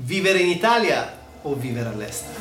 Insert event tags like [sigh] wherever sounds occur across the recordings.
Vivere in Italia o vivere all'estero?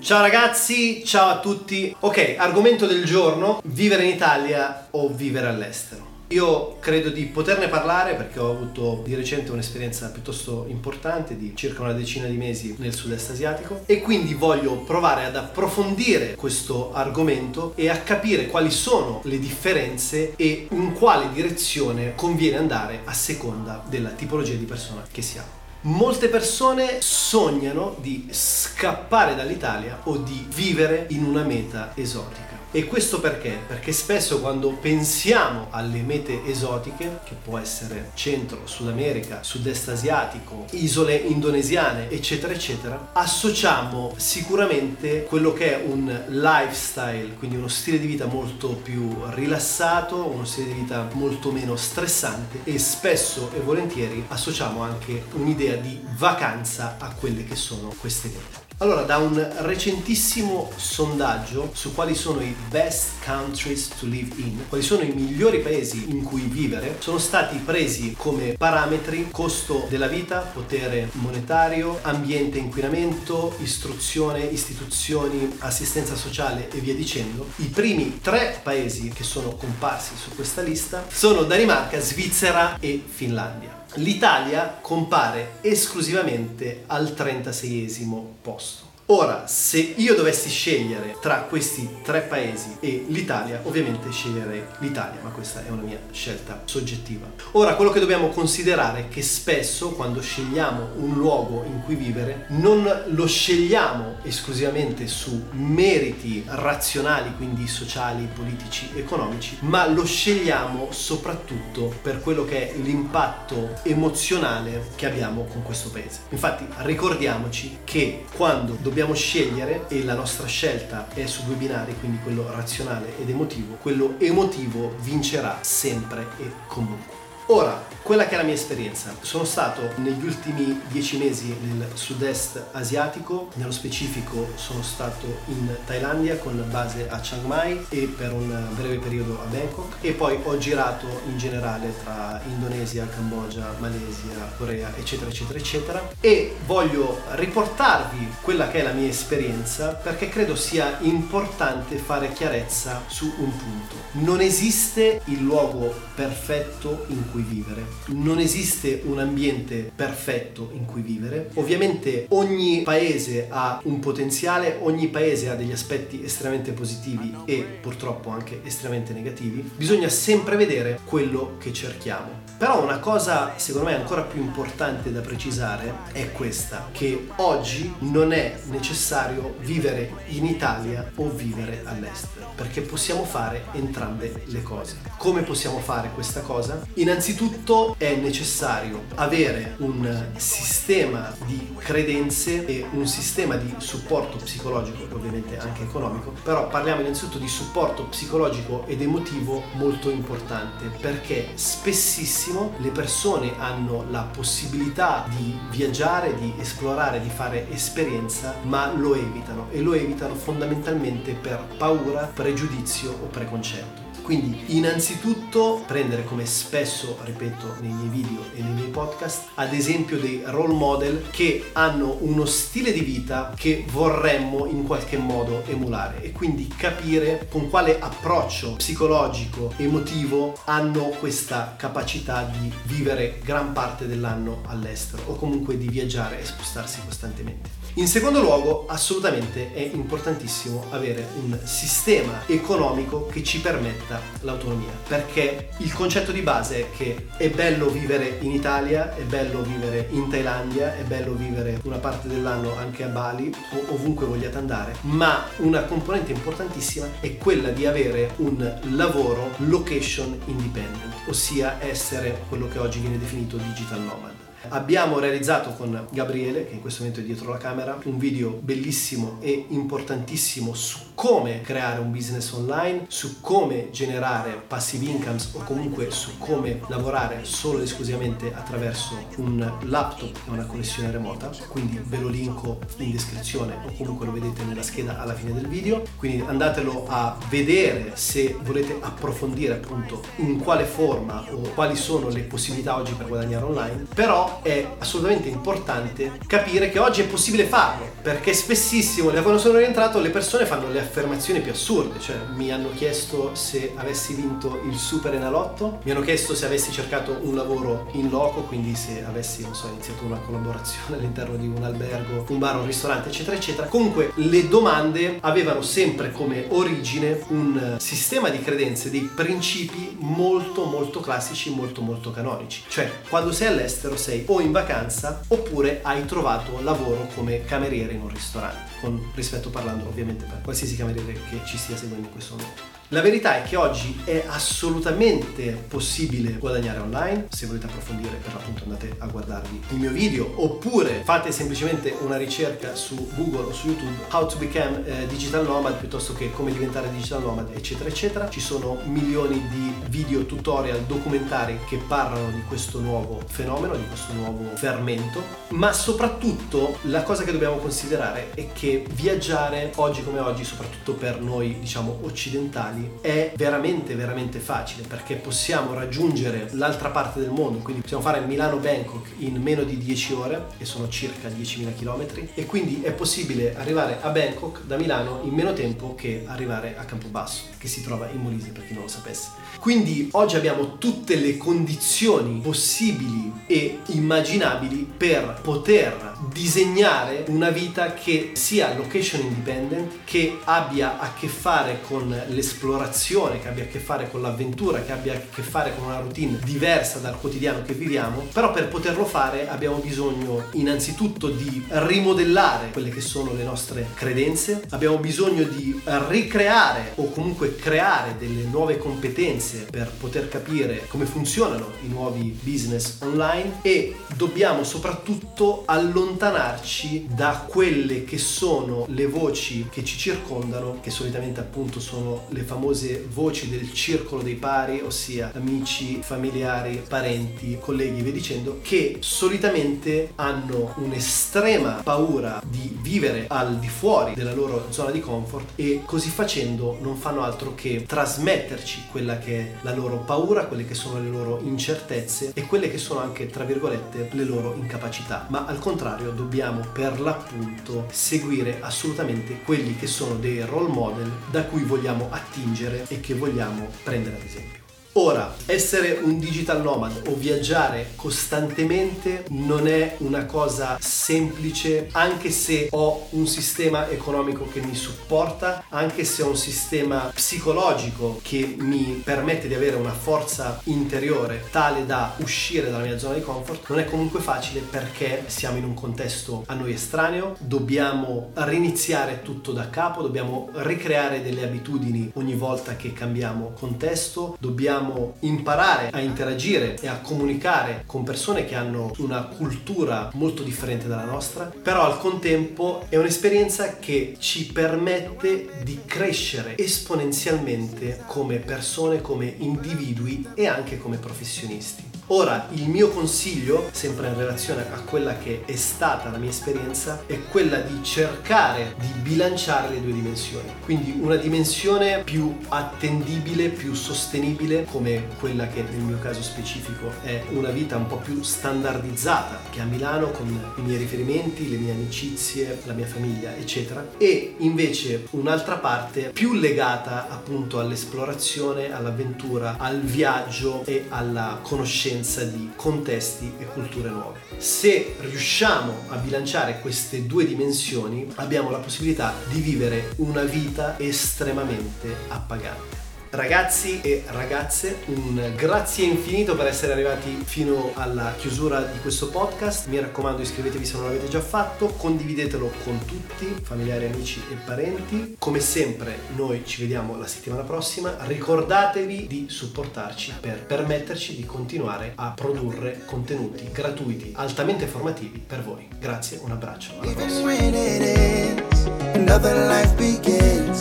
Ciao ragazzi, ciao a tutti. Ok, argomento del giorno, vivere in Italia o vivere all'estero. Io credo di poterne parlare perché ho avuto di recente un'esperienza piuttosto importante di circa una decina di mesi nel sud-est asiatico e quindi voglio provare ad approfondire questo argomento e a capire quali sono le differenze e in quale direzione conviene andare a seconda della tipologia di persona che si ha. Molte persone sognano di scappare dall'Italia o di vivere in una meta esotica. E questo perché? Perché spesso quando pensiamo alle mete esotiche, che può essere centro, Sud America, sud-est asiatico, isole indonesiane, eccetera, eccetera, associamo sicuramente quello che è un lifestyle, quindi uno stile di vita molto più rilassato, uno stile di vita molto meno stressante e spesso e volentieri associamo anche un'idea di vacanza a quelle che sono queste mete. Allora, da un recentissimo sondaggio su quali sono i best countries to live in, quali sono i migliori paesi in cui vivere, sono stati presi come parametri costo della vita, potere monetario, ambiente inquinamento, istruzione, istituzioni, assistenza sociale e via dicendo. I primi tre paesi che sono comparsi su questa lista sono Danimarca, Svizzera e Finlandia. L'Italia compare esclusivamente al 36esimo posto. Ora, se io dovessi scegliere tra questi tre paesi e l'Italia, ovviamente sceglierei l'Italia, ma questa è una mia scelta soggettiva. Ora, quello che dobbiamo considerare è che spesso quando scegliamo un luogo in cui vivere, non lo scegliamo esclusivamente su meriti razionali, quindi sociali, politici, economici, ma lo scegliamo soprattutto per quello che è l'impatto emozionale che abbiamo con questo paese. Infatti, ricordiamoci che quando dobbiamo scegliere e la nostra scelta è su due binari, quindi quello razionale ed emotivo, quello emotivo vincerà sempre e comunque. Ora, quella che è la mia esperienza. Sono stato negli ultimi dieci mesi nel sud-est asiatico, nello specifico sono stato in Thailandia con base a Chiang Mai e per un breve periodo a Bangkok e poi ho girato in generale tra Indonesia, Cambogia, Malesia, Corea, eccetera, eccetera, eccetera e voglio riportarvi quella che è la mia esperienza perché credo sia importante fare chiarezza su un punto. Non esiste il luogo perfetto in cui vivere. Non esiste un ambiente perfetto in cui vivere. Ovviamente ogni paese ha un potenziale, ogni paese ha degli aspetti estremamente positivi e purtroppo anche estremamente negativi. Bisogna sempre vedere quello che cerchiamo. Però una cosa secondo me ancora più importante da precisare è questa, che oggi non è necessario vivere in Italia o vivere all'estero, perché possiamo fare entrambe le cose. Come possiamo fare questa cosa? Innanzitutto è necessario avere un sistema di credenze e un sistema di supporto psicologico ovviamente anche economico, però parliamo innanzitutto di supporto psicologico ed emotivo molto importante perché spessissimo le persone hanno la possibilità di viaggiare, di esplorare, di fare esperienza, ma lo evitano e lo evitano fondamentalmente per paura, pregiudizio o preconcetto. Quindi innanzitutto prendere come spesso ripeto nei miei video e nei miei podcast ad esempio dei role model che hanno uno stile di vita che vorremmo in qualche modo emulare e quindi capire con quale approccio psicologico, emotivo hanno questa capacità di vivere gran parte dell'anno all'estero o comunque di viaggiare e spostarsi costantemente. In secondo luogo, assolutamente è importantissimo avere un sistema economico che ci permetta l'autonomia, perché il concetto di base è che è bello vivere in Italia, è bello vivere in Thailandia, è bello vivere una parte dell'anno anche a Bali o ovunque vogliate andare, ma una componente importantissima è quella di avere un lavoro location independent, ossia essere quello che oggi viene definito digital nomad. Abbiamo realizzato con Gabriele, che in questo momento è dietro la camera, un video bellissimo e importantissimo su come creare un business online, su come generare passive incomes o comunque su come lavorare solo ed esclusivamente attraverso un laptop e una connessione remota. Quindi ve lo linko in descrizione o comunque lo vedete nella scheda alla fine del video. Quindi andatelo a vedere se volete approfondire appunto in quale forma o quali sono le possibilità oggi per guadagnare online. Però è assolutamente importante capire che oggi è possibile farlo perché spessissimo da quando sono rientrato le persone fanno le affermazioni più assurde, cioè mi hanno chiesto se avessi vinto il Super Enalotto, mi hanno chiesto se avessi cercato un lavoro in loco, quindi se avessi, non so, iniziato una collaborazione [laughs] all'interno di un albergo, un bar, un ristorante, eccetera, eccetera. Comunque le domande avevano sempre come origine un sistema di credenze, dei principi molto molto classici, molto molto canonici. Cioè, quando sei all'estero sei o in vacanza oppure hai trovato lavoro come cameriere in un ristorante, con rispetto parlando ovviamente per qualsiasi cameriere che ci stia seguendo in questo momento. La verità è che oggi è assolutamente possibile guadagnare online. Se volete approfondire, per l'appunto andate a guardarvi il mio video oppure fate semplicemente una ricerca su Google o su YouTube How to become eh, digital nomad piuttosto che come diventare digital nomad, eccetera, eccetera. Ci sono milioni di video tutorial documentari che parlano di questo nuovo fenomeno, di questo nuovo fermento, ma soprattutto la cosa che dobbiamo considerare è che viaggiare oggi come oggi, soprattutto per noi, diciamo, occidentali, è veramente veramente facile perché possiamo raggiungere l'altra parte del mondo, quindi possiamo fare Milano-Bangkok in meno di 10 ore, che sono circa 10.000 km, e quindi è possibile arrivare a Bangkok da Milano in meno tempo che arrivare a Campobasso, che si trova in Molise per chi non lo sapesse. Quindi oggi abbiamo tutte le condizioni possibili e immaginabili per poter disegnare una vita che sia location independent, che abbia a che fare con l'esplorazione, che abbia a che fare con l'avventura, che abbia a che fare con una routine diversa dal quotidiano che viviamo, però per poterlo fare abbiamo bisogno innanzitutto di rimodellare quelle che sono le nostre credenze, abbiamo bisogno di ricreare o comunque creare delle nuove competenze per poter capire come funzionano i nuovi business online e dobbiamo soprattutto allontanarci da quelle che sono le voci che ci circondano, che solitamente appunto sono le famose voci del circolo dei pari, ossia amici, familiari, parenti, colleghi, via dicendo, che solitamente hanno un'estrema paura di vivere al di fuori della loro zona di comfort e così facendo non fanno altro che trasmetterci quella che è la loro paura, quelle che sono le loro incertezze e quelle che sono anche, tra virgolette, le loro incapacità. Ma al contrario dobbiamo per l'appunto seguire assolutamente quelli che sono dei role model da cui vogliamo attingere e che vogliamo prendere ad esempio. Ora, essere un digital nomad o viaggiare costantemente non è una cosa semplice, anche se ho un sistema economico che mi supporta, anche se ho un sistema psicologico che mi permette di avere una forza interiore tale da uscire dalla mia zona di comfort, non è comunque facile perché siamo in un contesto a noi estraneo, dobbiamo riniziare tutto da capo, dobbiamo ricreare delle abitudini ogni volta che cambiamo contesto, dobbiamo dobbiamo imparare a interagire e a comunicare con persone che hanno una cultura molto differente dalla nostra, però al contempo è un'esperienza che ci permette di crescere esponenzialmente come persone, come individui e anche come professionisti. Ora, il mio consiglio, sempre in relazione a quella che è stata la mia esperienza, è quella di cercare di bilanciare le due dimensioni. Quindi una dimensione più attendibile, più sostenibile, come quella che nel mio caso specifico è una vita un po' più standardizzata, che a Milano con i miei riferimenti, le mie amicizie, la mia famiglia, eccetera. E invece un'altra parte più legata appunto all'esplorazione, all'avventura, al viaggio e alla conoscenza presenza di contesti e culture nuove. Se riusciamo a bilanciare queste due dimensioni, abbiamo la possibilità di vivere una vita estremamente appagante. Ragazzi e ragazze, un grazie infinito per essere arrivati fino alla chiusura di questo podcast. Mi raccomando, iscrivetevi se non l'avete già fatto, condividetelo con tutti, familiari, amici e parenti. Come sempre, noi ci vediamo la settimana prossima. Ricordatevi di supportarci per permetterci di continuare a produrre contenuti gratuiti, altamente formativi per voi. Grazie, un abbraccio. Alla prossima. when it ends, another life begins.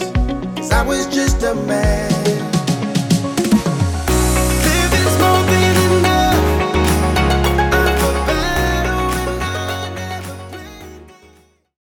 'Cause I was just a man